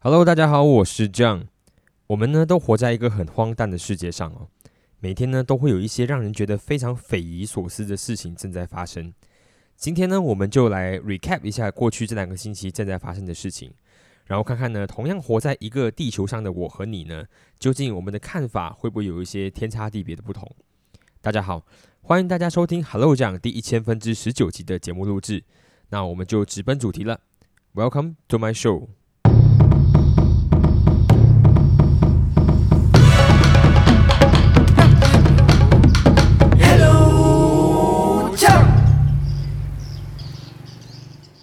Hello，大家好，我是 John。我们呢都活在一个很荒诞的世界上哦，每天呢都会有一些让人觉得非常匪夷所思的事情正在发生。今天呢，我们就来 recap 一下过去这两个星期正在发生的事情，然后看看呢，同样活在一个地球上的我和你呢，究竟我们的看法会不会有一些天差地别的不同？大家好，欢迎大家收听 Hello 酱第一千分之十九集的节目录制。那我们就直奔主题了，Welcome to my show。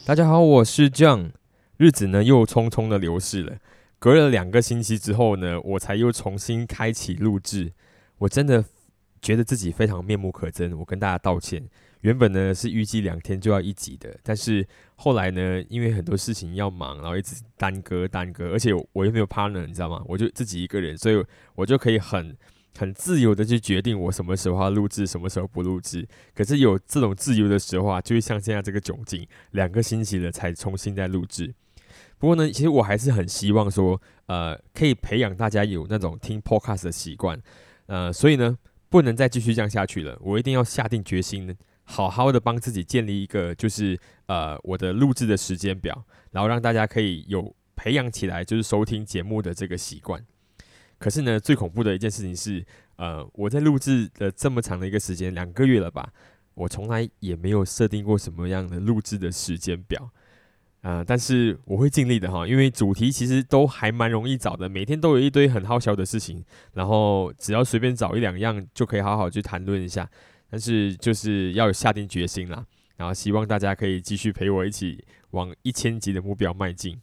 大家好，我是 John。日子呢又匆匆的流逝了，隔了两个星期之后呢，我才又重新开启录制。我真的觉得自己非常面目可憎，我跟大家道歉。原本呢是预计两天就要一集的，但是后来呢，因为很多事情要忙，然后一直耽搁耽搁，而且我又没有 partner，你知道吗？我就自己一个人，所以我就可以很。很自由的去决定我什么时候录制，什么时候不录制。可是有这种自由的时候啊，就会像现在这个窘境，两个星期了才重新再录制。不过呢，其实我还是很希望说，呃，可以培养大家有那种听 podcast 的习惯。呃，所以呢，不能再继续这样下去了。我一定要下定决心，好好的帮自己建立一个，就是呃，我的录制的时间表，然后让大家可以有培养起来，就是收听节目的这个习惯。可是呢，最恐怖的一件事情是，呃，我在录制的这么长的一个时间，两个月了吧，我从来也没有设定过什么样的录制的时间表，啊，但是我会尽力的哈，因为主题其实都还蛮容易找的，每天都有一堆很好笑的事情，然后只要随便找一两样就可以好好去谈论一下，但是就是要有下定决心啦，然后希望大家可以继续陪我一起往一千集的目标迈进。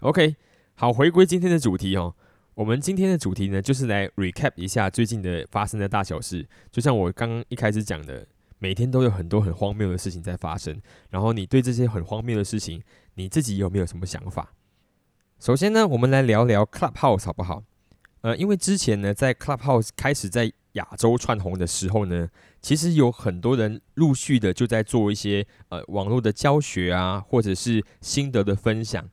OK，好，回归今天的主题哦。我们今天的主题呢，就是来 recap 一下最近的发生的大小事。就像我刚刚一开始讲的，每天都有很多很荒谬的事情在发生。然后你对这些很荒谬的事情，你自己有没有什么想法？首先呢，我们来聊聊 Clubhouse 好不好？呃，因为之前呢，在 Clubhouse 开始在亚洲窜红的时候呢，其实有很多人陆续的就在做一些呃网络的教学啊，或者是心得的分享。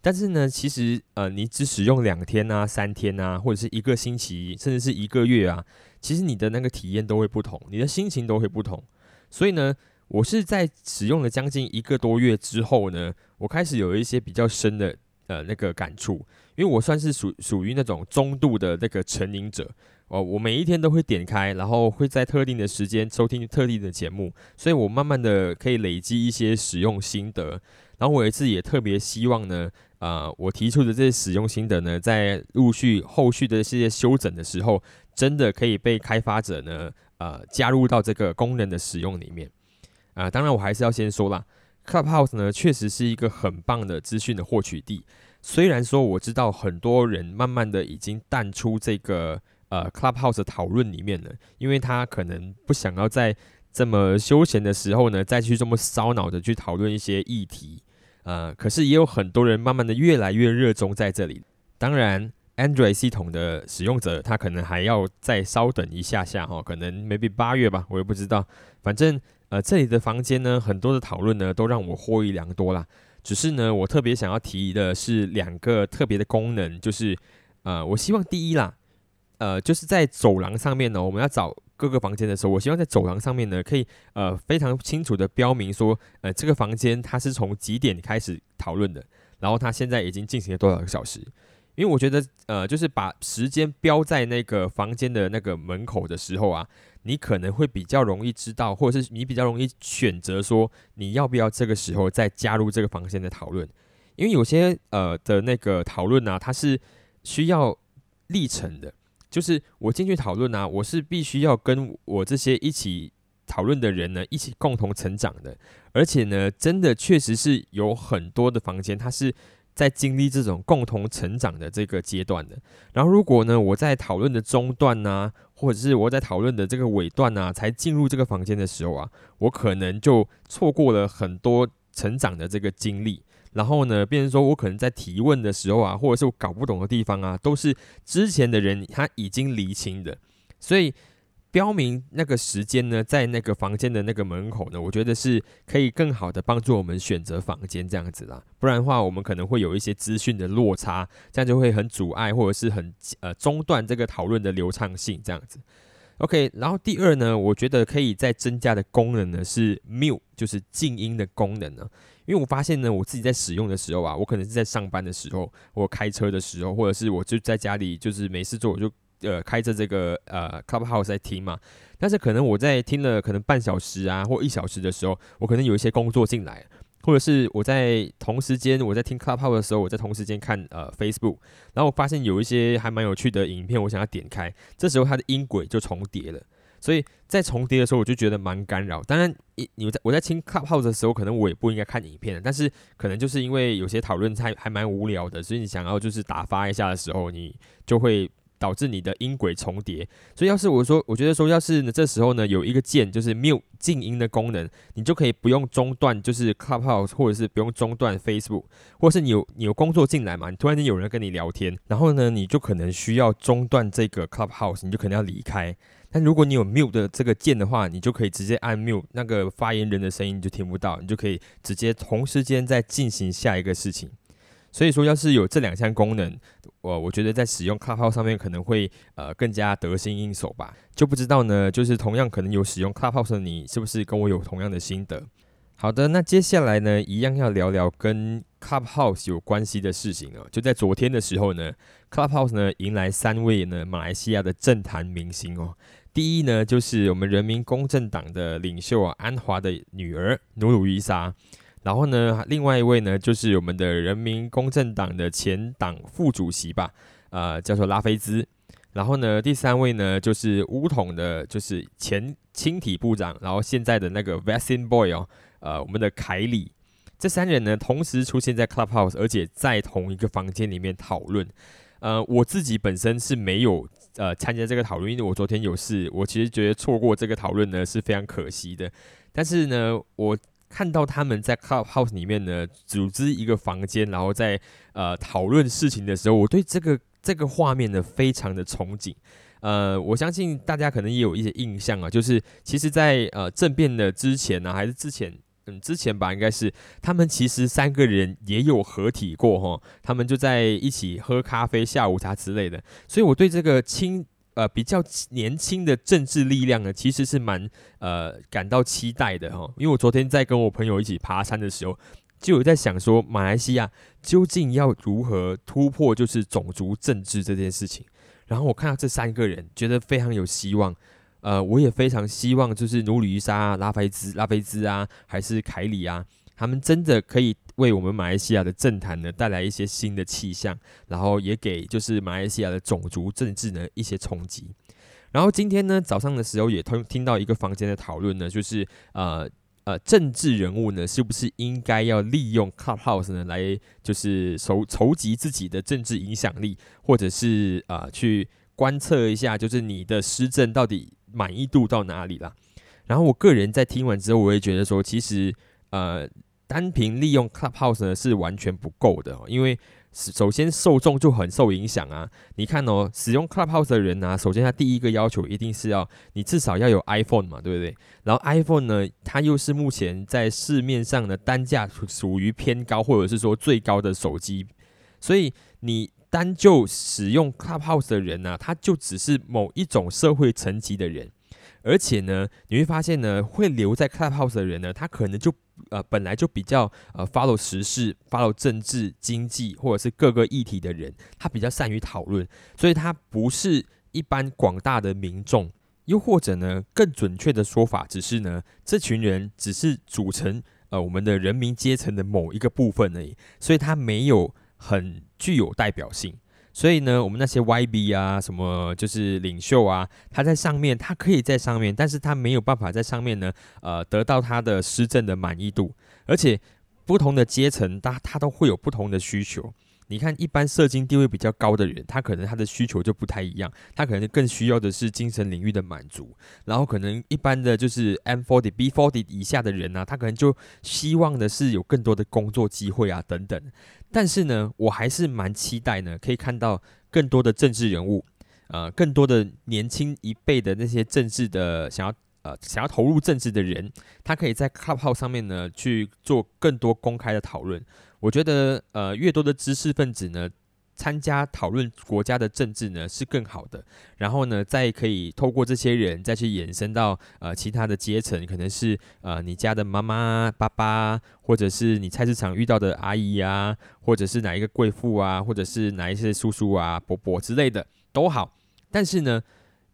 但是呢，其实呃，你只使用两天啊、三天啊，或者是一个星期，甚至是一个月啊，其实你的那个体验都会不同，你的心情都会不同。所以呢，我是在使用了将近一个多月之后呢，我开始有一些比较深的呃那个感触，因为我算是属属于那种中度的那个成瘾者哦，我每一天都会点开，然后会在特定的时间收听特定的节目，所以我慢慢的可以累积一些使用心得。然后我一次也特别希望呢。啊，我提出的这些使用心得呢，在陆续后续的这些修整的时候，真的可以被开发者呢，呃，加入到这个功能的使用里面。啊，当然我还是要先说啦，Clubhouse 呢，确实是一个很棒的资讯的获取地。虽然说我知道很多人慢慢的已经淡出这个呃 Clubhouse 讨论里面了，因为他可能不想要在这么休闲的时候呢，再去这么烧脑的去讨论一些议题。呃，可是也有很多人慢慢的越来越热衷在这里。当然，Android 系统的使用者他可能还要再稍等一下下哈，可能 maybe 八月吧，我也不知道。反正呃，这里的房间呢，很多的讨论呢，都让我获益良多啦。只是呢，我特别想要提的是两个特别的功能，就是呃，我希望第一啦，呃，就是在走廊上面呢，我们要找。各个房间的时候，我希望在走廊上面呢，可以呃非常清楚的标明说，呃这个房间它是从几点开始讨论的，然后它现在已经进行了多少个小时。因为我觉得呃就是把时间标在那个房间的那个门口的时候啊，你可能会比较容易知道，或者是你比较容易选择说你要不要这个时候再加入这个房间的讨论。因为有些呃的那个讨论呢，它是需要历程的。就是我进去讨论啊，我是必须要跟我这些一起讨论的人呢，一起共同成长的。而且呢，真的确实是有很多的房间，它是在经历这种共同成长的这个阶段的。然后，如果呢，我在讨论的中段呢，或者是我在讨论的这个尾段呢，才进入这个房间的时候啊，我可能就错过了很多成长的这个经历。然后呢，变成说我可能在提问的时候啊，或者是我搞不懂的地方啊，都是之前的人他已经厘清的。所以标明那个时间呢，在那个房间的那个门口呢，我觉得是可以更好的帮助我们选择房间这样子啦。不然的话，我们可能会有一些资讯的落差，这样就会很阻碍或者是很呃中断这个讨论的流畅性这样子。OK，然后第二呢，我觉得可以再增加的功能呢是 mute，就是静音的功能呢。因为我发现呢，我自己在使用的时候啊，我可能是在上班的时候，我开车的时候，或者是我就在家里就是没事做，我就。呃，开着这个呃 Clubhouse 在听嘛，但是可能我在听了可能半小时啊或一小时的时候，我可能有一些工作进来，或者是我在同时间我在听 Clubhouse 的时候，我在同时间看呃 Facebook，然后我发现有一些还蛮有趣的影片，我想要点开，这时候它的音轨就重叠了，所以在重叠的时候我就觉得蛮干扰。当然，你你在我在听 Clubhouse 的时候，可能我也不应该看影片，但是可能就是因为有些讨论还还蛮无聊的，所以你想要就是打发一下的时候，你就会。导致你的音轨重叠，所以要是我说，我觉得说，要是呢这时候呢有一个键就是 mute 静音的功能，你就可以不用中断，就是 Clubhouse 或者是不用中断 Facebook，或是你有你有工作进来嘛，你突然间有人跟你聊天，然后呢你就可能需要中断这个 Clubhouse，你就可能要离开。但如果你有 mute 的这个键的话，你就可以直接按 mute，那个发言人的声音你就听不到，你就可以直接同时间再进行下一个事情。所以说，要是有这两项功能，我我觉得在使用 Clubhouse 上面可能会呃更加得心应手吧。就不知道呢，就是同样可能有使用 Clubhouse 的你，是不是跟我有同样的心得？好的，那接下来呢，一样要聊聊跟 Clubhouse 有关系的事情哦。就在昨天的时候呢，Clubhouse 呢迎来三位呢马来西亚的政坛明星哦。第一呢，就是我们人民公正党的领袖啊安华的女儿努鲁伊莎。然后呢，另外一位呢，就是我们的人民公正党的前党副主席吧，呃，叫做拉菲兹。然后呢，第三位呢，就是乌统的，就是前青体部长，然后现在的那个 Vaccine Boy 哦，呃，我们的凯里。这三人呢，同时出现在 Clubhouse，而且在同一个房间里面讨论。呃，我自己本身是没有呃参加这个讨论，因为我昨天有事，我其实觉得错过这个讨论呢是非常可惜的。但是呢，我。看到他们在 Clubhouse 里面呢，组织一个房间，然后在呃讨论事情的时候，我对这个这个画面呢非常的憧憬。呃，我相信大家可能也有一些印象啊，就是其实，在呃政变的之前呢，还是之前嗯之前吧，应该是他们其实三个人也有合体过哈，他们就在一起喝咖啡、下午茶之类的。所以我对这个亲。呃，比较年轻的政治力量呢，其实是蛮呃感到期待的哈。因为我昨天在跟我朋友一起爬山的时候，就有在想说，马来西亚究竟要如何突破就是种族政治这件事情。然后我看到这三个人，觉得非常有希望。呃，我也非常希望就是努里沙、拉菲兹、拉菲兹啊，还是凯里啊，他们真的可以。为我们马来西亚的政坛呢带来一些新的气象，然后也给就是马来西亚的种族政治呢一些冲击。然后今天呢早上的时候也听听到一个房间的讨论呢，就是呃呃政治人物呢是不是应该要利用 Clubhouse 呢来就是筹筹集自己的政治影响力，或者是啊去观测一下就是你的施政到底满意度到哪里了。然后我个人在听完之后，我也觉得说其实呃。单凭利用 Clubhouse 呢是完全不够的，因为首先受众就很受影响啊。你看哦，使用 Clubhouse 的人呢，首先他第一个要求一定是要你至少要有 iPhone 嘛，对不对？然后 iPhone 呢，它又是目前在市面上的单价属于偏高或者是说最高的手机，所以你单就使用 Clubhouse 的人呢，他就只是某一种社会层级的人，而且呢，你会发现呢，会留在 Clubhouse 的人呢，他可能就呃，本来就比较呃 follow 时事、follow 政治、经济或者是各个议题的人，他比较善于讨论，所以他不是一般广大的民众，又或者呢，更准确的说法，只是呢，这群人只是组成呃我们的人民阶层的某一个部分而已，所以他没有很具有代表性。所以呢，我们那些 YB 啊，什么就是领袖啊，他在上面，他可以在上面，但是他没有办法在上面呢，呃，得到他的施政的满意度。而且不同的阶层，他他都会有不同的需求。你看，一般社经地位比较高的人，他可能他的需求就不太一样，他可能更需要的是精神领域的满足。然后可能一般的就是 M forty B forty 以下的人呢，他可能就希望的是有更多的工作机会啊，等等。但是呢，我还是蛮期待呢，可以看到更多的政治人物，呃更多的年轻一辈的那些政治的想要呃想要投入政治的人，他可以在 Club 上面呢去做更多公开的讨论。我觉得呃越多的知识分子呢。参加讨论国家的政治呢是更好的，然后呢，再可以透过这些人再去延伸到呃其他的阶层，可能是呃你家的妈妈、爸爸，或者是你菜市场遇到的阿姨啊，或者是哪一个贵妇啊，或者是哪一些叔叔啊、伯伯之类的都好。但是呢，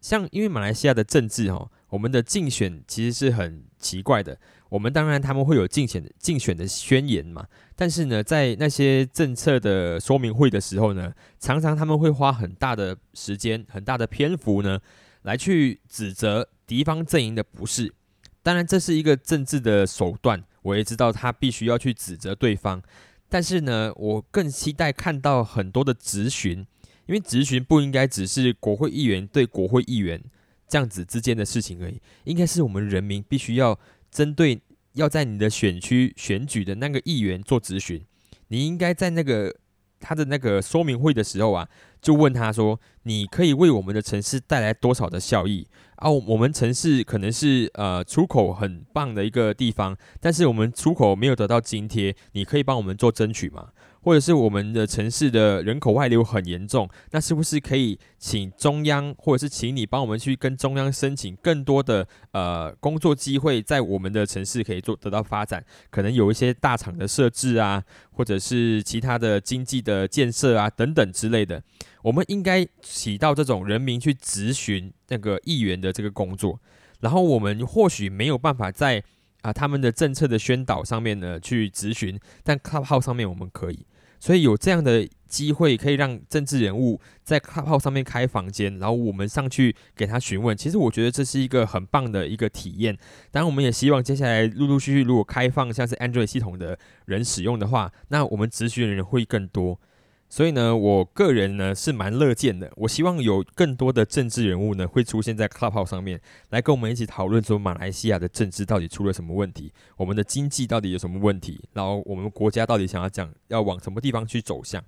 像因为马来西亚的政治哦，我们的竞选其实是很奇怪的。我们当然他们会有竞选竞选的宣言嘛，但是呢，在那些政策的说明会的时候呢，常常他们会花很大的时间、很大的篇幅呢，来去指责敌方阵营的不是。当然，这是一个政治的手段，我也知道他必须要去指责对方。但是呢，我更期待看到很多的质询，因为质询不应该只是国会议员对国会议员这样子之间的事情而已，应该是我们人民必须要。针对要在你的选区选举的那个议员做咨询，你应该在那个他的那个说明会的时候啊，就问他说：“你可以为我们的城市带来多少的效益？啊，我们城市可能是呃出口很棒的一个地方，但是我们出口没有得到津贴，你可以帮我们做争取吗？”或者是我们的城市的人口外流很严重，那是不是可以请中央，或者是请你帮我们去跟中央申请更多的呃工作机会，在我们的城市可以做得到发展？可能有一些大厂的设置啊，或者是其他的经济的建设啊等等之类的，我们应该起到这种人民去咨询那个议员的这个工作。然后我们或许没有办法在啊他们的政策的宣导上面呢去咨询，但 Club 号上面我们可以。所以有这样的机会，可以让政治人物在号上面开房间，然后我们上去给他询问。其实我觉得这是一个很棒的一个体验。当然，我们也希望接下来陆陆续续，如果开放像是 Android 系统的人使用的话，那我们咨询的人会更多。所以呢，我个人呢是蛮乐见的。我希望有更多的政治人物呢会出现在 Clubhouse 上面，来跟我们一起讨论说马来西亚的政治到底出了什么问题，我们的经济到底有什么问题，然后我们国家到底想要讲要往什么地方去走向。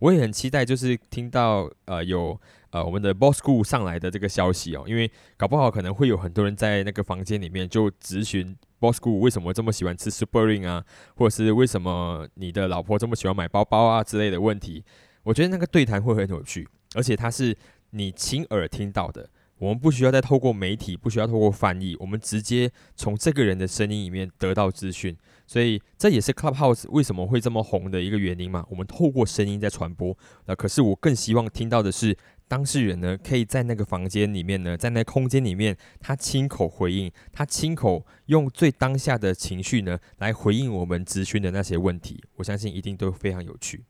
我也很期待，就是听到呃有呃我们的 Boss School 上来的这个消息哦，因为搞不好可能会有很多人在那个房间里面就咨询。School 为什么这么喜欢吃 Superring 啊？或者是为什么你的老婆这么喜欢买包包啊之类的问题？我觉得那个对谈会很有趣，而且它是你亲耳听到的。我们不需要再透过媒体，不需要透过翻译，我们直接从这个人的声音里面得到资讯。所以这也是 Clubhouse 为什么会这么红的一个原因嘛？我们透过声音在传播。那可是我更希望听到的是。当事人呢，可以在那个房间里面呢，在那空间里面，他亲口回应，他亲口用最当下的情绪呢，来回应我们咨询的那些问题。我相信一定都非常有趣。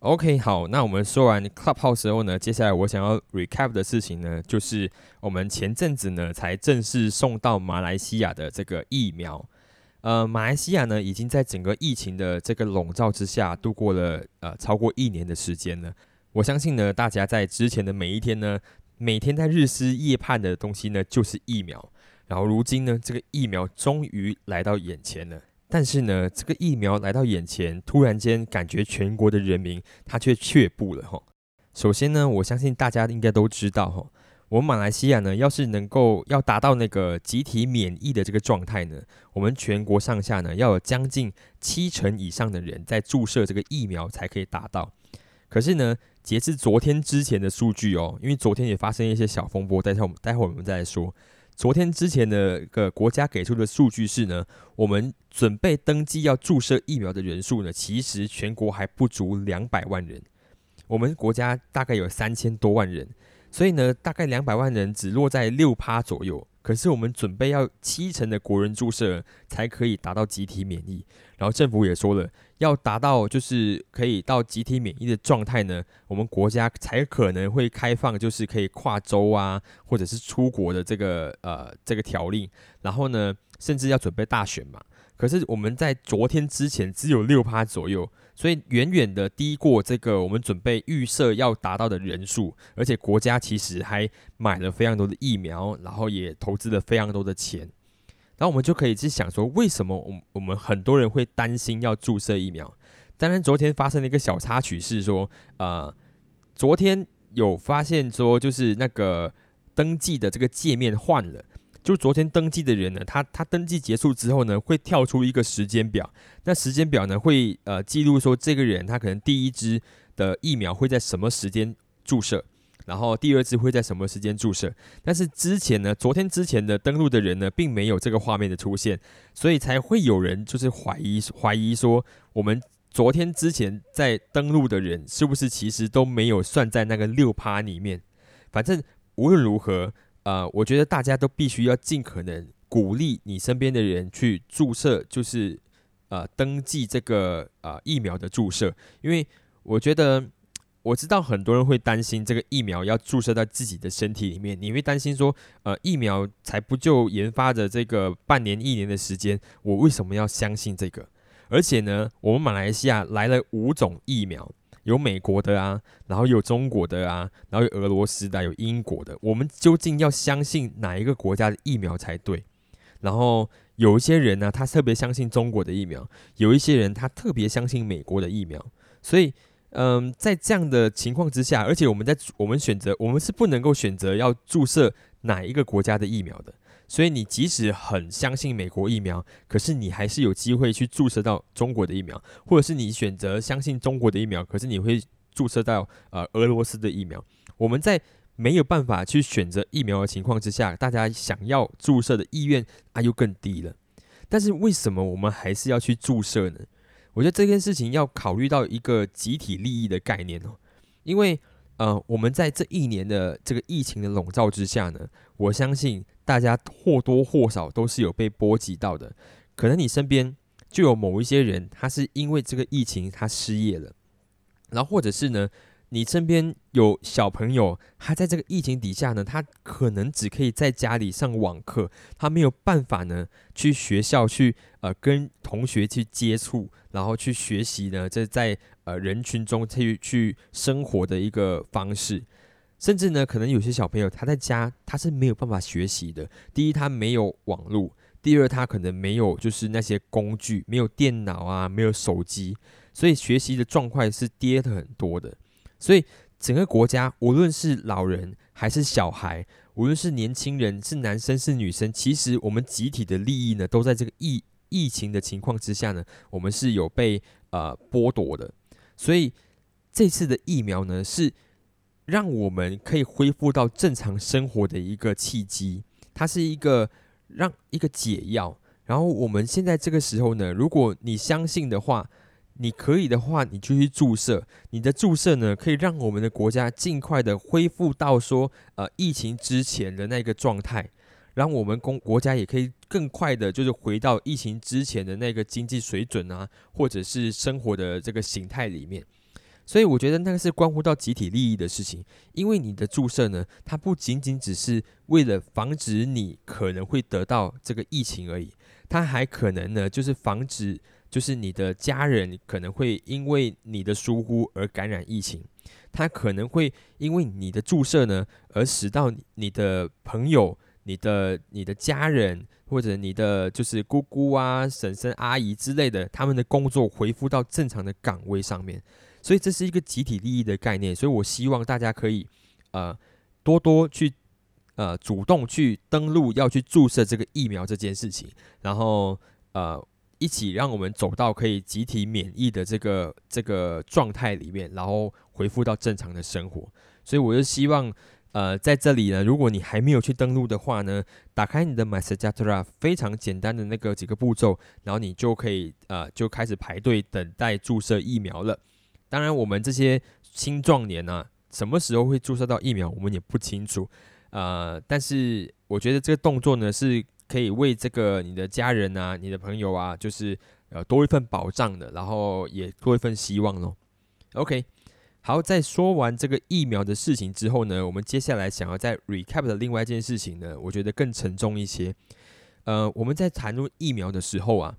OK，好，那我们说完 Clubhouse 之后呢，接下来我想要 recap 的事情呢，就是我们前阵子呢才正式送到马来西亚的这个疫苗。呃，马来西亚呢，已经在整个疫情的这个笼罩之下度过了呃超过一年的时间了。我相信呢，大家在之前的每一天呢，每天在日思夜盼的东西呢，就是疫苗。然后如今呢，这个疫苗终于来到眼前了。但是呢，这个疫苗来到眼前，突然间感觉全国的人民他却却步了哈。首先呢，我相信大家应该都知道哈，我们马来西亚呢，要是能够要达到那个集体免疫的这个状态呢，我们全国上下呢，要有将近七成以上的人在注射这个疫苗才可以达到。可是呢，截至昨天之前的数据哦，因为昨天也发生一些小风波，待会我们待会我们再说。昨天之前的个国家给出的数据是呢，我们准备登记要注射疫苗的人数呢，其实全国还不足两百万人。我们国家大概有三千多万人，所以呢，大概两百万人只落在六趴左右。可是我们准备要七成的国人注射才可以达到集体免疫，然后政府也说了，要达到就是可以到集体免疫的状态呢，我们国家才可能会开放，就是可以跨州啊，或者是出国的这个呃这个条例，然后呢，甚至要准备大选嘛。可是我们在昨天之前只有六趴左右。所以远远的低过这个我们准备预设要达到的人数，而且国家其实还买了非常多的疫苗，然后也投资了非常多的钱，然后我们就可以去想说，为什么我我们很多人会担心要注射疫苗？当然，昨天发生了一个小插曲是说，呃，昨天有发现说，就是那个登记的这个界面换了。就昨天登记的人呢，他他登记结束之后呢，会跳出一个时间表。那时间表呢，会呃记录说这个人他可能第一支的疫苗会在什么时间注射，然后第二次会在什么时间注射。但是之前呢，昨天之前的登录的人呢，并没有这个画面的出现，所以才会有人就是怀疑怀疑说，我们昨天之前在登录的人是不是其实都没有算在那个六趴里面？反正无论如何。呃，我觉得大家都必须要尽可能鼓励你身边的人去注射，就是呃登记这个呃疫苗的注射，因为我觉得我知道很多人会担心这个疫苗要注射到自己的身体里面，你会担心说，呃疫苗才不就研发的这个半年一年的时间，我为什么要相信这个？而且呢，我们马来西亚来了五种疫苗。有美国的啊，然后有中国的啊，然后有俄罗斯的，有英国的。我们究竟要相信哪一个国家的疫苗才对？然后有一些人呢，他特别相信中国的疫苗；有一些人他特别相信美国的疫苗。所以，嗯，在这样的情况之下，而且我们在我们选择，我们是不能够选择要注射哪一个国家的疫苗的。所以你即使很相信美国疫苗，可是你还是有机会去注射到中国的疫苗，或者是你选择相信中国的疫苗，可是你会注射到呃俄罗斯的疫苗。我们在没有办法去选择疫苗的情况之下，大家想要注射的意愿啊又更低了。但是为什么我们还是要去注射呢？我觉得这件事情要考虑到一个集体利益的概念哦，因为呃我们在这一年的这个疫情的笼罩之下呢，我相信。大家或多或少都是有被波及到的，可能你身边就有某一些人，他是因为这个疫情他失业了，然后或者是呢，你身边有小朋友，他在这个疫情底下呢，他可能只可以在家里上网课，他没有办法呢去学校去呃跟同学去接触，然后去学习呢，这在呃人群中去去生活的一个方式。甚至呢，可能有些小朋友他在家他是没有办法学习的。第一，他没有网络；第二，他可能没有就是那些工具，没有电脑啊，没有手机，所以学习的状况是跌的很多的。所以整个国家，无论是老人还是小孩，无论是年轻人是男生是女生，其实我们集体的利益呢，都在这个疫疫情的情况之下呢，我们是有被呃剥夺的。所以这次的疫苗呢是。让我们可以恢复到正常生活的一个契机，它是一个让一个解药。然后我们现在这个时候呢，如果你相信的话，你可以的话，你就去注射。你的注射呢，可以让我们的国家尽快的恢复到说，呃，疫情之前的那个状态，让我们公国家也可以更快的，就是回到疫情之前的那个经济水准啊，或者是生活的这个形态里面。所以我觉得那个是关乎到集体利益的事情，因为你的注射呢，它不仅仅只是为了防止你可能会得到这个疫情而已，它还可能呢，就是防止就是你的家人可能会因为你的疏忽而感染疫情，他可能会因为你的注射呢，而使到你的朋友、你的你的家人或者你的就是姑姑啊、婶婶、阿姨之类的，他们的工作恢复到正常的岗位上面。所以这是一个集体利益的概念，所以我希望大家可以呃多多去呃主动去登录要去注射这个疫苗这件事情，然后呃一起让我们走到可以集体免疫的这个这个状态里面，然后恢复到正常的生活。所以我就希望呃在这里呢，如果你还没有去登录的话呢，打开你的 m y s a j a t r a 非常简单的那个几个步骤，然后你就可以呃就开始排队等待注射疫苗了。当然，我们这些青壮年呢，什么时候会注射到疫苗，我们也不清楚。呃，但是我觉得这个动作呢，是可以为这个你的家人啊、你的朋友啊，就是呃多一份保障的，然后也多一份希望咯。OK，好，在说完这个疫苗的事情之后呢，我们接下来想要再 recap 的另外一件事情呢，我觉得更沉重一些。呃，我们在谈论疫苗的时候啊，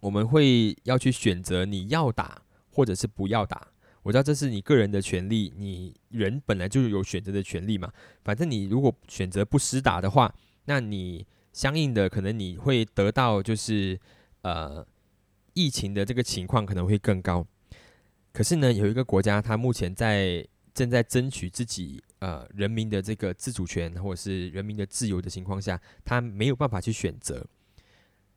我们会要去选择你要打。或者是不要打，我知道这是你个人的权利，你人本来就有选择的权利嘛。反正你如果选择不施打的话，那你相应的可能你会得到就是呃疫情的这个情况可能会更高。可是呢，有一个国家它目前在正在争取自己呃人民的这个自主权或者是人民的自由的情况下，它没有办法去选择。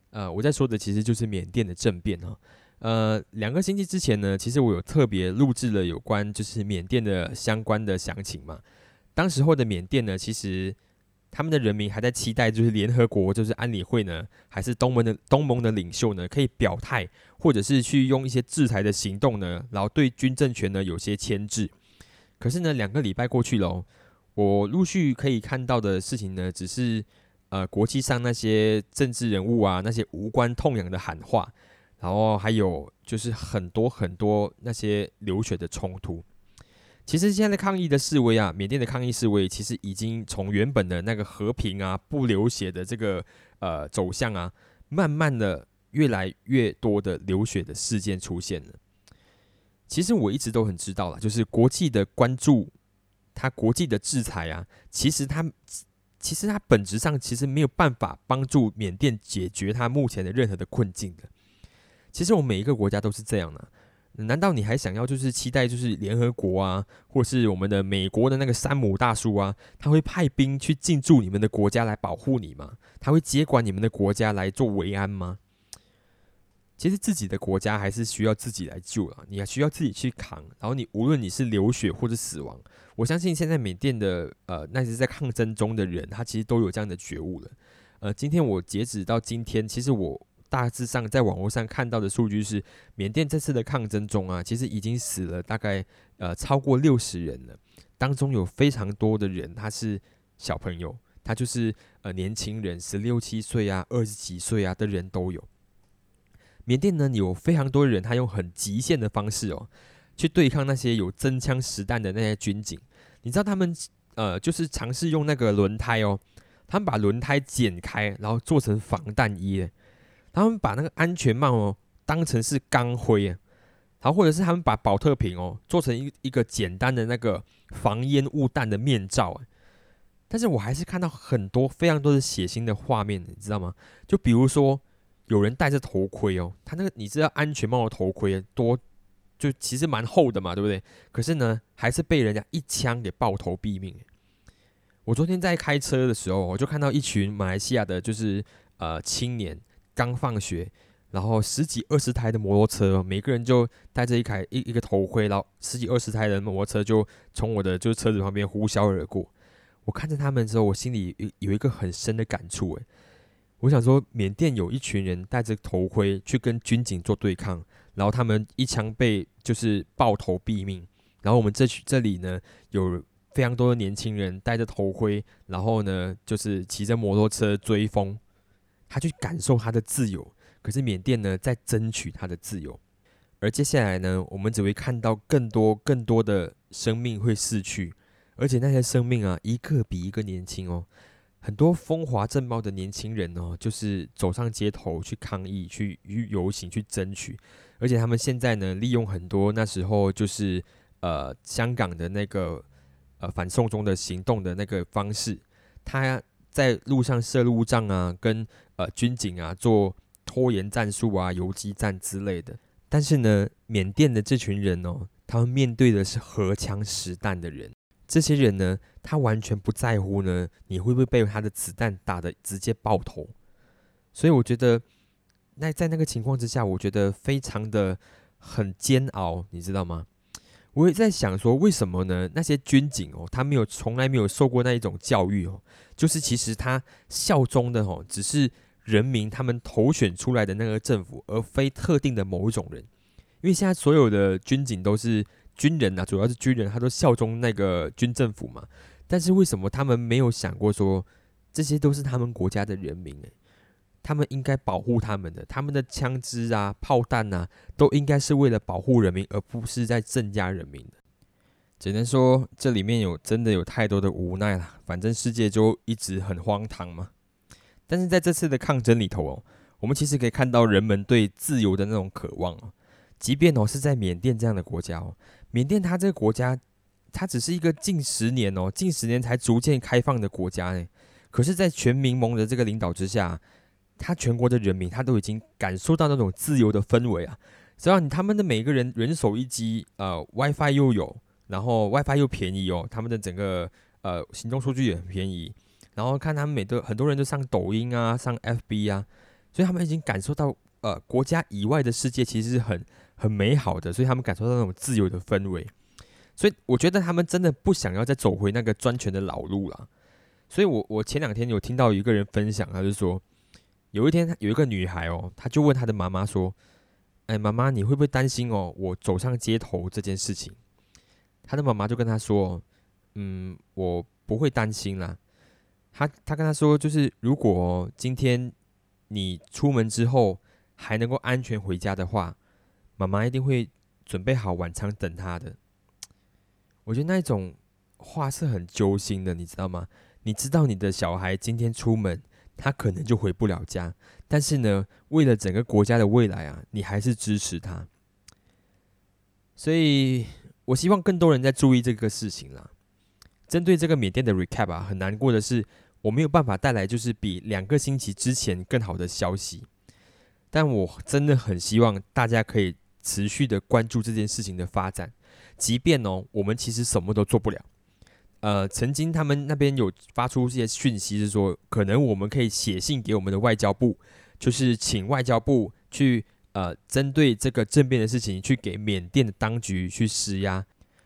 呃，我在说的其实就是缅甸的政变哈。呃，两个星期之前呢，其实我有特别录制了有关就是缅甸的相关的详情嘛。当时候的缅甸呢，其实他们的人民还在期待，就是联合国，就是安理会呢，还是东盟的东盟的领袖呢，可以表态，或者是去用一些制裁的行动呢，然后对军政权呢有些牵制。可是呢，两个礼拜过去了，我陆续可以看到的事情呢，只是呃国际上那些政治人物啊，那些无关痛痒的喊话。然后还有就是很多很多那些流血的冲突。其实现在的抗议的示威啊，缅甸的抗议示威，其实已经从原本的那个和平啊、不流血的这个呃走向啊，慢慢的越来越多的流血的事件出现了。其实我一直都很知道了，就是国际的关注，它国际的制裁啊，其实它其实它本质上其实没有办法帮助缅甸解决它目前的任何的困境的。其实我们每一个国家都是这样的，难道你还想要就是期待就是联合国啊，或是我们的美国的那个山姆大叔啊，他会派兵去进驻你们的国家来保护你吗？他会接管你们的国家来做维安吗？其实自己的国家还是需要自己来救了，你还需要自己去扛。然后你无论你是流血或者死亡，我相信现在缅甸的呃那些在抗争中的人，他其实都有这样的觉悟了。呃，今天我截止到今天，其实我。大致上，在网络上看到的数据是，缅甸这次的抗争中啊，其实已经死了大概呃超过六十人了。当中有非常多的人他是小朋友，他就是呃年轻人，十六七岁啊，二十几岁啊的人都有。缅甸呢有非常多人，他用很极限的方式哦，去对抗那些有真枪实弹的那些军警。你知道他们呃就是尝试用那个轮胎哦，他们把轮胎剪开，然后做成防弹衣。他们把那个安全帽哦当成是钢盔啊，然后或者是他们把保特瓶哦做成一一个简单的那个防烟雾弹的面罩啊，但是我还是看到很多非常多的血腥的画面，你知道吗？就比如说有人戴着头盔哦，他那个你知道安全帽的头盔多就其实蛮厚的嘛，对不对？可是呢，还是被人家一枪给爆头毙命。我昨天在开车的时候，我就看到一群马来西亚的，就是呃青年。刚放学，然后十几二十台的摩托车，每个人就戴着一台一一个头盔，然后十几二十台的摩托车就从我的就是车子旁边呼啸而过。我看着他们之后，我心里有有一个很深的感触，诶，我想说，缅甸有一群人戴着头盔去跟军警做对抗，然后他们一枪被就是爆头毙命，然后我们这区这里呢有非常多的年轻人戴着头盔，然后呢就是骑着摩托车追风。他去感受他的自由，可是缅甸呢在争取他的自由，而接下来呢，我们只会看到更多更多的生命会逝去，而且那些生命啊，一个比一个年轻哦，很多风华正茂的年轻人哦，就是走上街头去抗议、去游行、去争取，而且他们现在呢，利用很多那时候就是呃香港的那个呃反送中的行动的那个方式，他。在路上设路障啊，跟呃军警啊做拖延战术啊、游击战之类的。但是呢，缅甸的这群人哦，他们面对的是荷枪实弹的人。这些人呢，他完全不在乎呢，你会不会被他的子弹打的直接爆头。所以我觉得，那在那个情况之下，我觉得非常的很煎熬，你知道吗？我也在想说，为什么呢？那些军警哦，他没有从来没有受过那一种教育哦，就是其实他效忠的哦，只是人民他们投选出来的那个政府，而非特定的某一种人。因为现在所有的军警都是军人呐，主要是军人，他都效忠那个军政府嘛。但是为什么他们没有想过说，这些都是他们国家的人民？诶，他们应该保护他们的，他们的枪支啊、炮弹啊，都应该是为了保护人民，而不是在镇压人民的。只能说这里面有真的有太多的无奈了。反正世界就一直很荒唐嘛。但是在这次的抗争里头哦，我们其实可以看到人们对自由的那种渴望哦。即便哦是在缅甸这样的国家哦，缅甸它这个国家，它只是一个近十年哦，近十年才逐渐开放的国家呢。可是，在全民盟的这个领导之下。他全国的人民，他都已经感受到那种自由的氛围啊！只要你他们的每个人人手一机，呃，WiFi 又有，然后 WiFi 又便宜哦，他们的整个呃行动数据也很便宜，然后看他们每个很多人都上抖音啊，上 FB 啊，所以他们已经感受到呃国家以外的世界其实是很很美好的，所以他们感受到那种自由的氛围，所以我觉得他们真的不想要再走回那个专权的老路了。所以我我前两天有听到一个人分享，他就说，有一天有一个女孩哦，她就问她的妈妈说：“哎，妈妈，你会不会担心哦，我走上街头这件事情？”他的妈妈就跟他说：“嗯，我不会担心啦。”他他跟他说，就是如果今天你出门之后还能够安全回家的话，妈妈一定会准备好晚餐等他的。我觉得那种话是很揪心的，你知道吗？你知道你的小孩今天出门，他可能就回不了家，但是呢，为了整个国家的未来啊，你还是支持他。所以我希望更多人在注意这个事情啦。针对这个缅甸的 recap 啊，很难过的是，我没有办法带来就是比两个星期之前更好的消息。但我真的很希望大家可以持续的关注这件事情的发展，即便哦，我们其实什么都做不了。呃，曾经他们那边有发出一些讯息，是说可能我们可以写信给我们的外交部，就是请外交部去呃针对这个政变的事情，去给缅甸的当局去施压。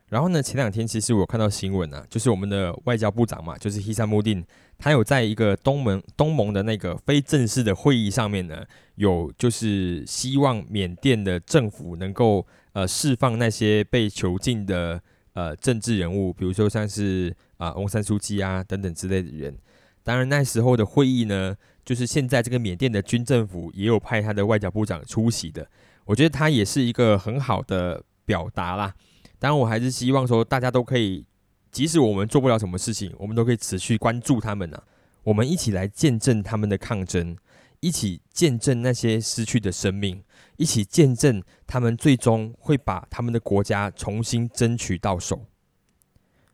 然后呢，前两天其实我看到新闻啊，就是我们的外交部长嘛，就是希山穆丁，他有在一个东盟东盟的那个非正式的会议上面呢，有就是希望缅甸的政府能够呃释放那些被囚禁的。呃，政治人物，比如说像是啊，翁山书记啊等等之类的人。当然，那时候的会议呢，就是现在这个缅甸的军政府也有派他的外交部长出席的。我觉得他也是一个很好的表达啦。当然，我还是希望说，大家都可以，即使我们做不了什么事情，我们都可以持续关注他们呢。我们一起来见证他们的抗争，一起见证那些失去的生命。一起见证他们最终会把他们的国家重新争取到手。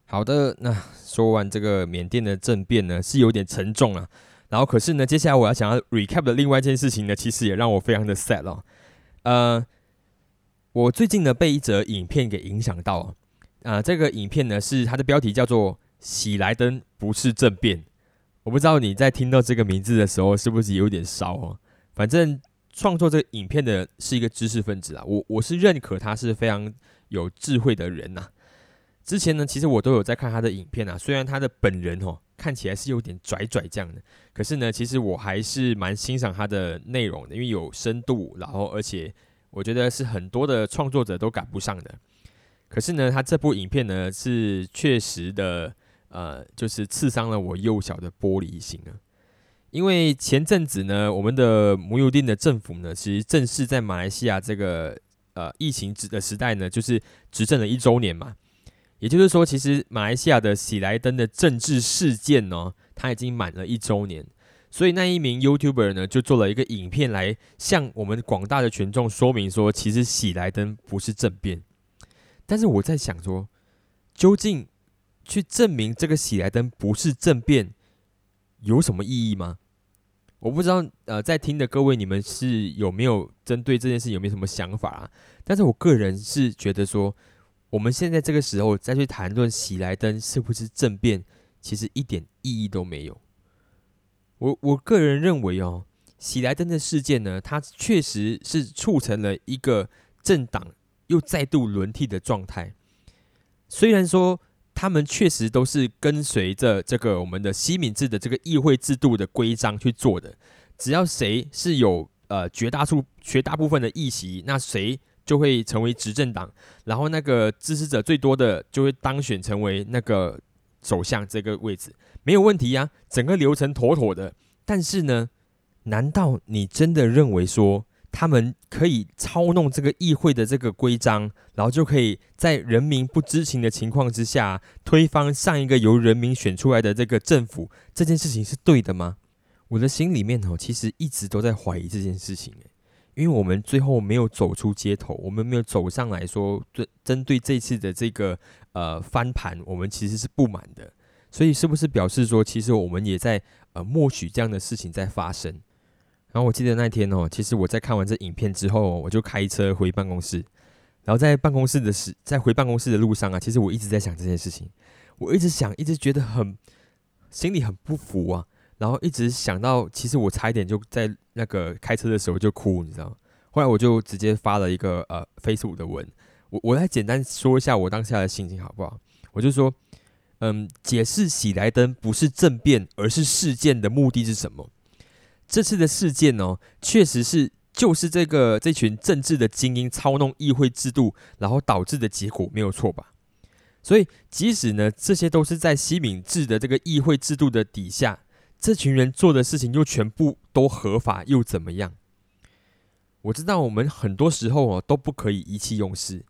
好的，那说完这个缅甸的政变呢，是有点沉重啊。然后可是呢，接下来我要想要 recap 的另外一件事情呢，其实也让我非常的 sad 哦。呃，我最近呢被一则影片给影响到啊。这个影片呢是它的标题叫做“喜来登不是政变”。我不知道你在听到这个名字的时候是不是有点烧哦。反正。创作这个影片的是一个知识分子啊，我我是认可他是非常有智慧的人呐。之前呢，其实我都有在看他的影片啊，虽然他的本人哦看起来是有点拽拽这样的，可是呢，其实我还是蛮欣赏他的内容的，因为有深度，然后而且我觉得是很多的创作者都赶不上的。可是呢，他这部影片呢是确实的，呃，就是刺伤了我幼小的玻璃心啊。因为前阵子呢，我们的母友丁的政府呢，其实正式在马来西亚这个呃疫情执的时代呢，就是执政了一周年嘛。也就是说，其实马来西亚的喜来登的政治事件呢，它已经满了一周年。所以那一名 YouTuber 呢，就做了一个影片来向我们广大的群众说明说，其实喜来登不是政变。但是我在想说，究竟去证明这个喜来登不是政变有什么意义吗？我不知道，呃，在听的各位，你们是有没有针对这件事有没有什么想法啊？但是我个人是觉得说，我们现在这个时候再去谈论喜来登是不是政变，其实一点意义都没有。我我个人认为哦，喜来登的事件呢，它确实是促成了一个政党又再度轮替的状态。虽然说。他们确实都是跟随着这个我们的西敏制的这个议会制度的规章去做的。只要谁是有呃绝大数绝大部分的议席，那谁就会成为执政党，然后那个支持者最多的就会当选成为那个首相这个位置，没有问题呀，整个流程妥妥的。但是呢，难道你真的认为说？他们可以操弄这个议会的这个规章，然后就可以在人民不知情的情况之下推翻上一个由人民选出来的这个政府，这件事情是对的吗？我的心里面哦，其实一直都在怀疑这件事情诶，因为我们最后没有走出街头，我们没有走上来说，针针对这次的这个呃翻盘，我们其实是不满的，所以是不是表示说，其实我们也在呃默许这样的事情在发生？然后我记得那天哦，其实我在看完这影片之后，我就开车回办公室。然后在办公室的时，在回办公室的路上啊，其实我一直在想这件事情，我一直想，一直觉得很心里很不服啊，然后一直想到，其实我差一点就在那个开车的时候就哭，你知道吗？后来我就直接发了一个呃 Facebook 的文，我我来简单说一下我当下的心情好不好？我就说，嗯，解释喜来登不是政变，而是事件的目的是什么？这次的事件呢，确实是。就是这个这群政治的精英操弄议会制度，然后导致的结果没有错吧？所以即使呢，这些都是在西敏制的这个议会制度的底下，这群人做的事情又全部都合法，又怎么样？我知道我们很多时候哦都不可以意气用事，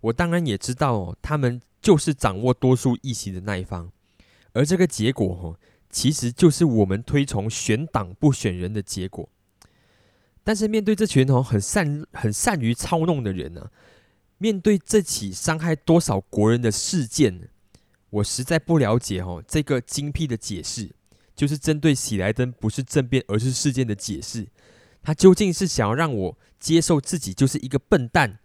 我当然也知道哦，他们就是掌握多数议席的那一方，而这个结果哦，其实就是我们推崇选党不选人的结果。但是面对这群哦很善很善于操弄的人呢，面对这起伤害多少国人的事件，我实在不了解哦这个精辟的解释，就是针对喜来登不是政变而是事件的解释，他究竟是想要让我接受自己就是一个笨蛋，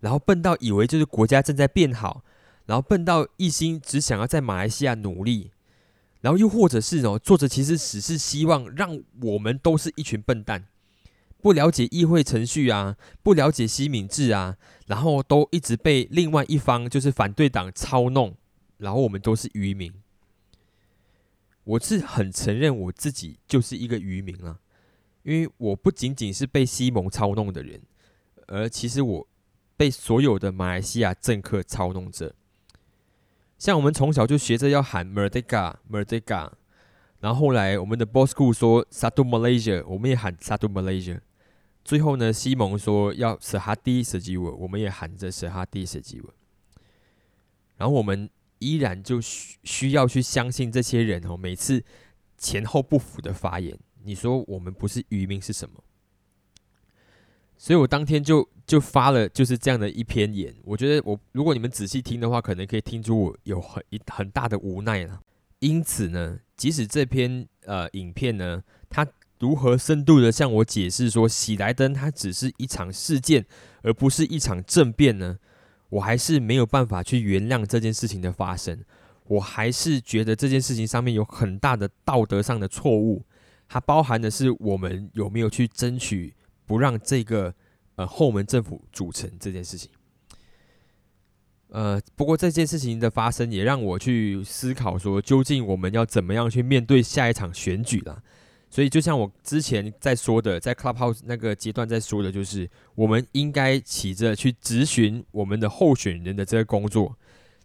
然后笨到以为就是国家正在变好，然后笨到一心只想要在马来西亚努力，然后又或者是哦作者其实只是希望让我们都是一群笨蛋。不了解议会程序啊，不了解西敏制啊，然后都一直被另外一方就是反对党操弄，然后我们都是渔民。我是很承认我自己就是一个渔民啊，因为我不仅仅是被西蒙操弄的人，而其实我被所有的马来西亚政客操弄着。像我们从小就学着要喊 Merdeka Merdeka，然后后来我们的 Boss School 说 Satu Malaysia，我们也喊 Satu Malaysia。最后呢，西蒙说要舍哈迪舍基文，我们也喊着舍哈迪舍基文。然后我们依然就需需要去相信这些人哦，每次前后不符的发言。你说我们不是渔民是什么？所以我当天就就发了就是这样的一篇言。我觉得我如果你们仔细听的话，可能可以听出我有很一很大的无奈了。因此呢，即使这篇呃影片呢，它。如何深度的向我解释说，喜来登它只是一场事件，而不是一场政变呢？我还是没有办法去原谅这件事情的发生。我还是觉得这件事情上面有很大的道德上的错误，它包含的是我们有没有去争取不让这个呃后门政府组成这件事情。呃，不过这件事情的发生也让我去思考说，究竟我们要怎么样去面对下一场选举了。所以，就像我之前在说的，在 Clubhouse 那个阶段在说的，就是我们应该起着去咨询我们的候选人的这个工作，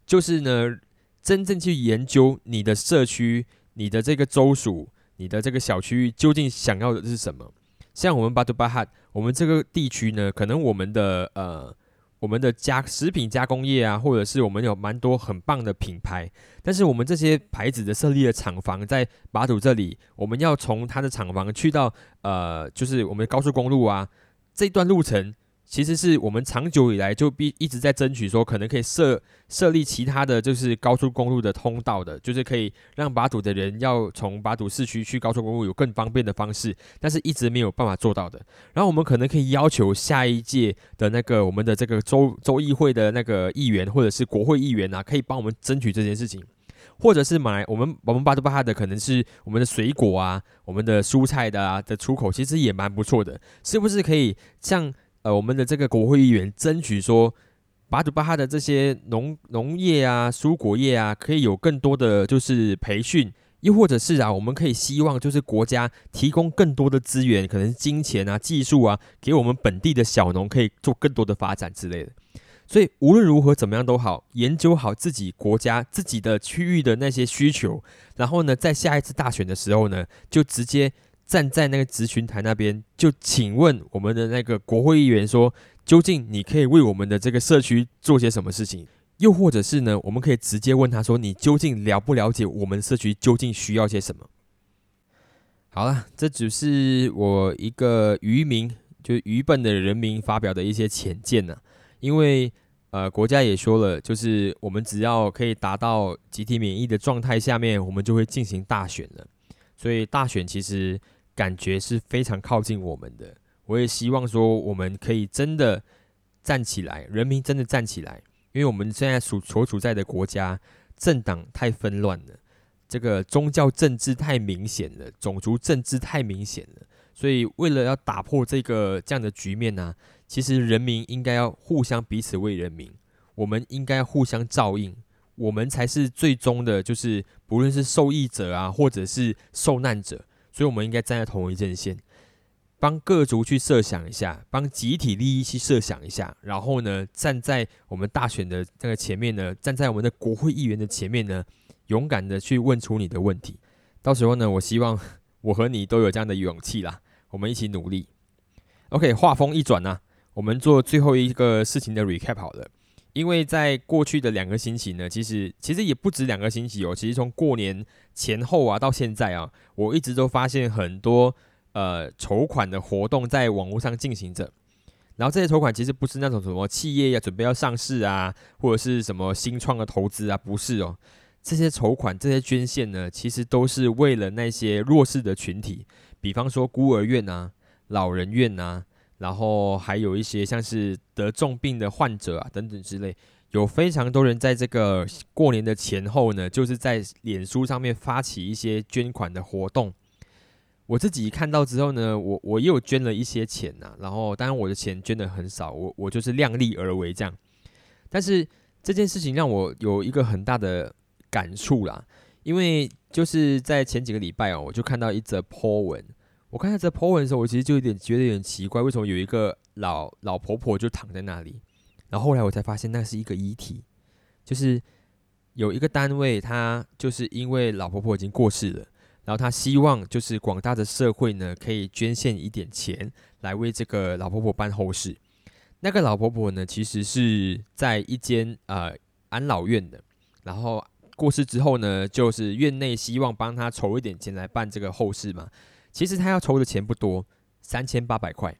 就是呢，真正去研究你的社区、你的这个州属、你的这个小区域究竟想要的是什么。像我们巴杜巴哈，我们这个地区呢，可能我们的呃。我们的加食品加工业啊，或者是我们有蛮多很棒的品牌，但是我们这些牌子的设立的厂房在马祖这里，我们要从它的厂房去到呃，就是我们高速公路啊这段路程。其实是我们长久以来就必一直在争取说，可能可以设设立其他的就是高速公路的通道的，就是可以让巴堵的人要从巴堵市区去高速公路有更方便的方式，但是一直没有办法做到的。然后我们可能可以要求下一届的那个我们的这个州州议会的那个议员或者是国会议员啊，可以帮我们争取这件事情，或者是买我们我们巴杜巴哈的可能是我们的水果啊，我们的蔬菜的啊的出口，其实也蛮不错的，是不是可以像？呃，我们的这个国会议员争取说，巴杜巴哈的这些农农业啊、蔬果业啊，可以有更多的就是培训，又或者是啊，我们可以希望就是国家提供更多的资源，可能金钱啊、技术啊，给我们本地的小农可以做更多的发展之类的。所以无论如何怎么样都好，研究好自己国家自己的区域的那些需求，然后呢，在下一次大选的时候呢，就直接。站在那个咨询台那边，就请问我们的那个国会议员说，究竟你可以为我们的这个社区做些什么事情？又或者是呢，我们可以直接问他说，你究竟了不了解我们社区究竟需要些什么？好了，这只是我一个愚民，就愚笨的人民发表的一些浅见呢。因为呃，国家也说了，就是我们只要可以达到集体免疫的状态下面，我们就会进行大选了。所以大选其实。感觉是非常靠近我们的，我也希望说我们可以真的站起来，人民真的站起来，因为我们现在所所处在的国家政党太纷乱了，这个宗教政治太明显了，种族政治太明显了，所以为了要打破这个这样的局面呢，其实人民应该要互相彼此为人民，我们应该互相照应。我们才是最终的，就是不论是受益者啊，或者是受难者，所以我们应该站在同一阵线，帮各族去设想一下，帮集体利益去设想一下，然后呢，站在我们大选的这个前面呢，站在我们的国会议员的前面呢，勇敢的去问出你的问题。到时候呢，我希望我和你都有这样的勇气啦，我们一起努力。OK，话锋一转呢，我们做最后一个事情的 recap 好了。因为在过去的两个星期呢，其实其实也不止两个星期哦，其实从过年前后啊到现在啊，我一直都发现很多呃筹款的活动在网络上进行着。然后这些筹款其实不是那种什么企业要准备要上市啊，或者是什么新创的投资啊，不是哦。这些筹款、这些捐献呢，其实都是为了那些弱势的群体，比方说孤儿院啊、老人院啊。然后还有一些像是得重病的患者啊等等之类，有非常多人在这个过年的前后呢，就是在脸书上面发起一些捐款的活动。我自己看到之后呢，我我又捐了一些钱呐。然后当然我的钱捐的很少，我我就是量力而为这样。但是这件事情让我有一个很大的感触啦，因为就是在前几个礼拜哦，我就看到一则 po 文。我看到这 po 文的时候，我其实就有点觉得有点奇怪，为什么有一个老老婆婆就躺在那里？然后后来我才发现，那是一个遗体，就是有一个单位，他就是因为老婆婆已经过世了，然后他希望就是广大的社会呢，可以捐献一点钱来为这个老婆婆办后事。那个老婆婆呢，其实是在一间呃安老院的，然后过世之后呢，就是院内希望帮他筹一点钱来办这个后事嘛。其实他要筹的钱不多，三千八百块。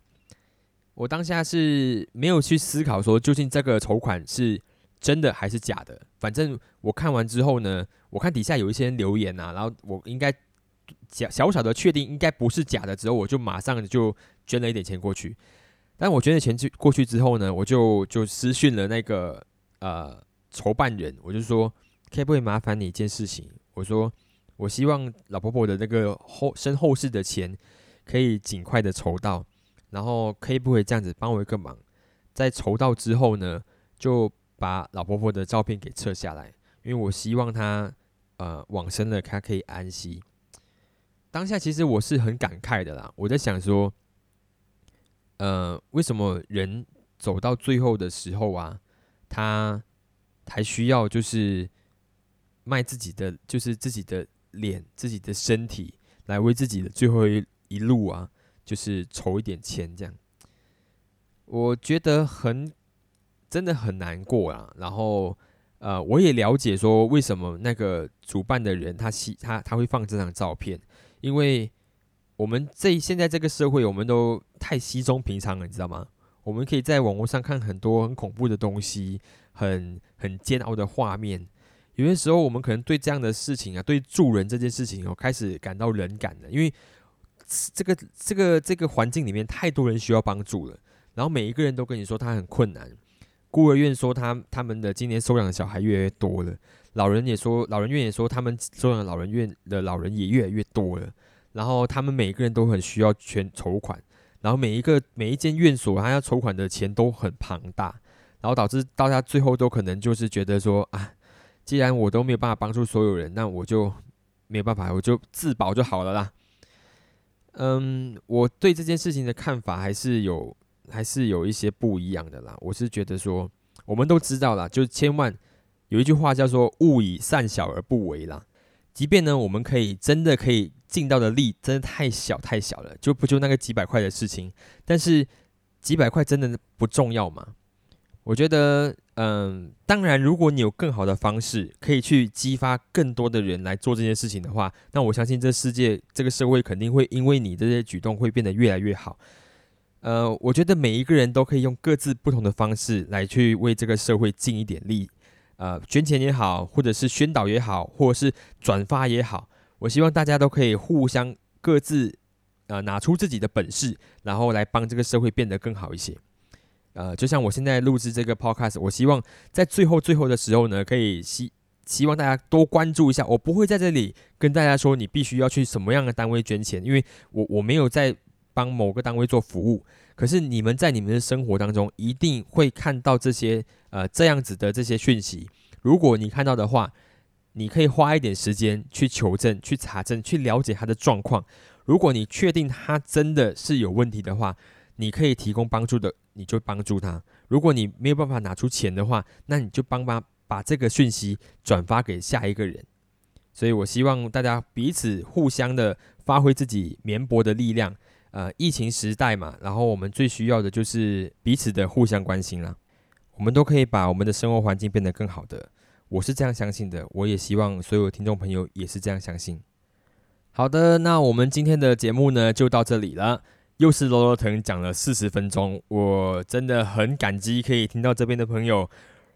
我当下是没有去思考说究竟这个筹款是真的还是假的。反正我看完之后呢，我看底下有一些留言啊，然后我应该小小小的确定应该不是假的，之后我就马上就捐了一点钱过去。但我捐了钱去过去之后呢，我就就私讯了那个呃筹办人，我就说可不可以麻烦你一件事情？我说。我希望老婆婆的那个后身后事的钱可以尽快的筹到，然后可以不可以这样子帮我一个忙，在筹到之后呢，就把老婆婆的照片给撤下来，因为我希望她呃往生了，她可以安息。当下其实我是很感慨的啦，我在想说，呃，为什么人走到最后的时候啊，他还需要就是卖自己的，就是自己的。脸自己的身体来为自己的最后一一路啊，就是筹一点钱这样，我觉得很真的很难过啊。然后呃，我也了解说为什么那个主办的人他希他他会放这张照片，因为我们这现在这个社会我们都太稀松平常了，你知道吗？我们可以在网络上看很多很恐怖的东西，很很煎熬的画面。有些时候，我们可能对这样的事情啊，对助人这件事情哦，开始感到冷感了。因为这个、这个、这个环境里面，太多人需要帮助了。然后每一个人都跟你说他很困难，孤儿院说他他们的今年收养的小孩越来越多了，老人也说，老人院也说他们收养老人院的老人也越来越多了。然后他们每一个人都很需要全筹款，然后每一个每一间院所他要筹款的钱都很庞大，然后导致到他最后都可能就是觉得说啊。既然我都没有办法帮助所有人，那我就没有办法，我就自保就好了啦。嗯，我对这件事情的看法还是有，还是有一些不一样的啦。我是觉得说，我们都知道啦，就千万有一句话叫做“勿以善小而不为”啦。即便呢，我们可以真的可以尽到的力，真的太小太小了，就不就那个几百块的事情。但是几百块真的不重要吗？我觉得。嗯，当然，如果你有更好的方式，可以去激发更多的人来做这件事情的话，那我相信这世界、这个社会肯定会因为你这些举动会变得越来越好。呃，我觉得每一个人都可以用各自不同的方式来去为这个社会尽一点力，呃，捐钱也好，或者是宣导也好，或者是转发也好，我希望大家都可以互相各自呃拿出自己的本事，然后来帮这个社会变得更好一些。呃，就像我现在录制这个 podcast，我希望在最后最后的时候呢，可以希希望大家多关注一下。我不会在这里跟大家说你必须要去什么样的单位捐钱，因为我我没有在帮某个单位做服务。可是你们在你们的生活当中一定会看到这些呃这样子的这些讯息。如果你看到的话，你可以花一点时间去求证、去查证、去了解他的状况。如果你确定他真的是有问题的话，你可以提供帮助的，你就帮助他。如果你没有办法拿出钱的话，那你就帮忙把这个讯息转发给下一个人。所以我希望大家彼此互相的发挥自己绵薄的力量。呃，疫情时代嘛，然后我们最需要的就是彼此的互相关心啦。我们都可以把我们的生活环境变得更好的。我是这样相信的，我也希望所有听众朋友也是这样相信。好的，那我们今天的节目呢就到这里了。又是罗罗腾讲了四十分钟，我真的很感激可以听到这边的朋友。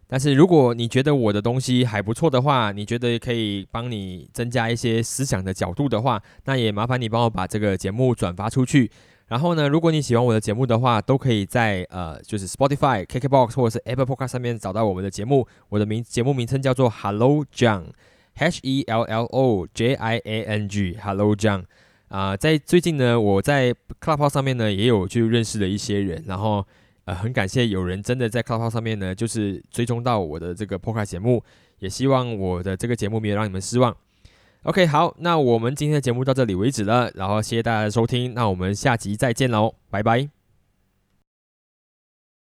但是如果你觉得我的东西还不错的话，你觉得可以帮你增加一些思想的角度的话，那也麻烦你帮我把这个节目转发出去。然后呢，如果你喜欢我的节目的话，都可以在呃，就是 Spotify、KKBox 或者是 Apple Podcast 上面找到我们的节目。我的名节目名称叫做 Hello John，H E L L O J I A N G，Hello John。啊，在最近呢，我在 Clubhouse 上面呢也有去认识了一些人，然后呃很感谢有人真的在 Clubhouse 上面呢就是追踪到我的这个 Podcast 节目，也希望我的这个节目没有让你们失望。OK，好，那我们今天的节目到这里为止了，然后谢谢大家的收听，那我们下集再见喽，拜拜。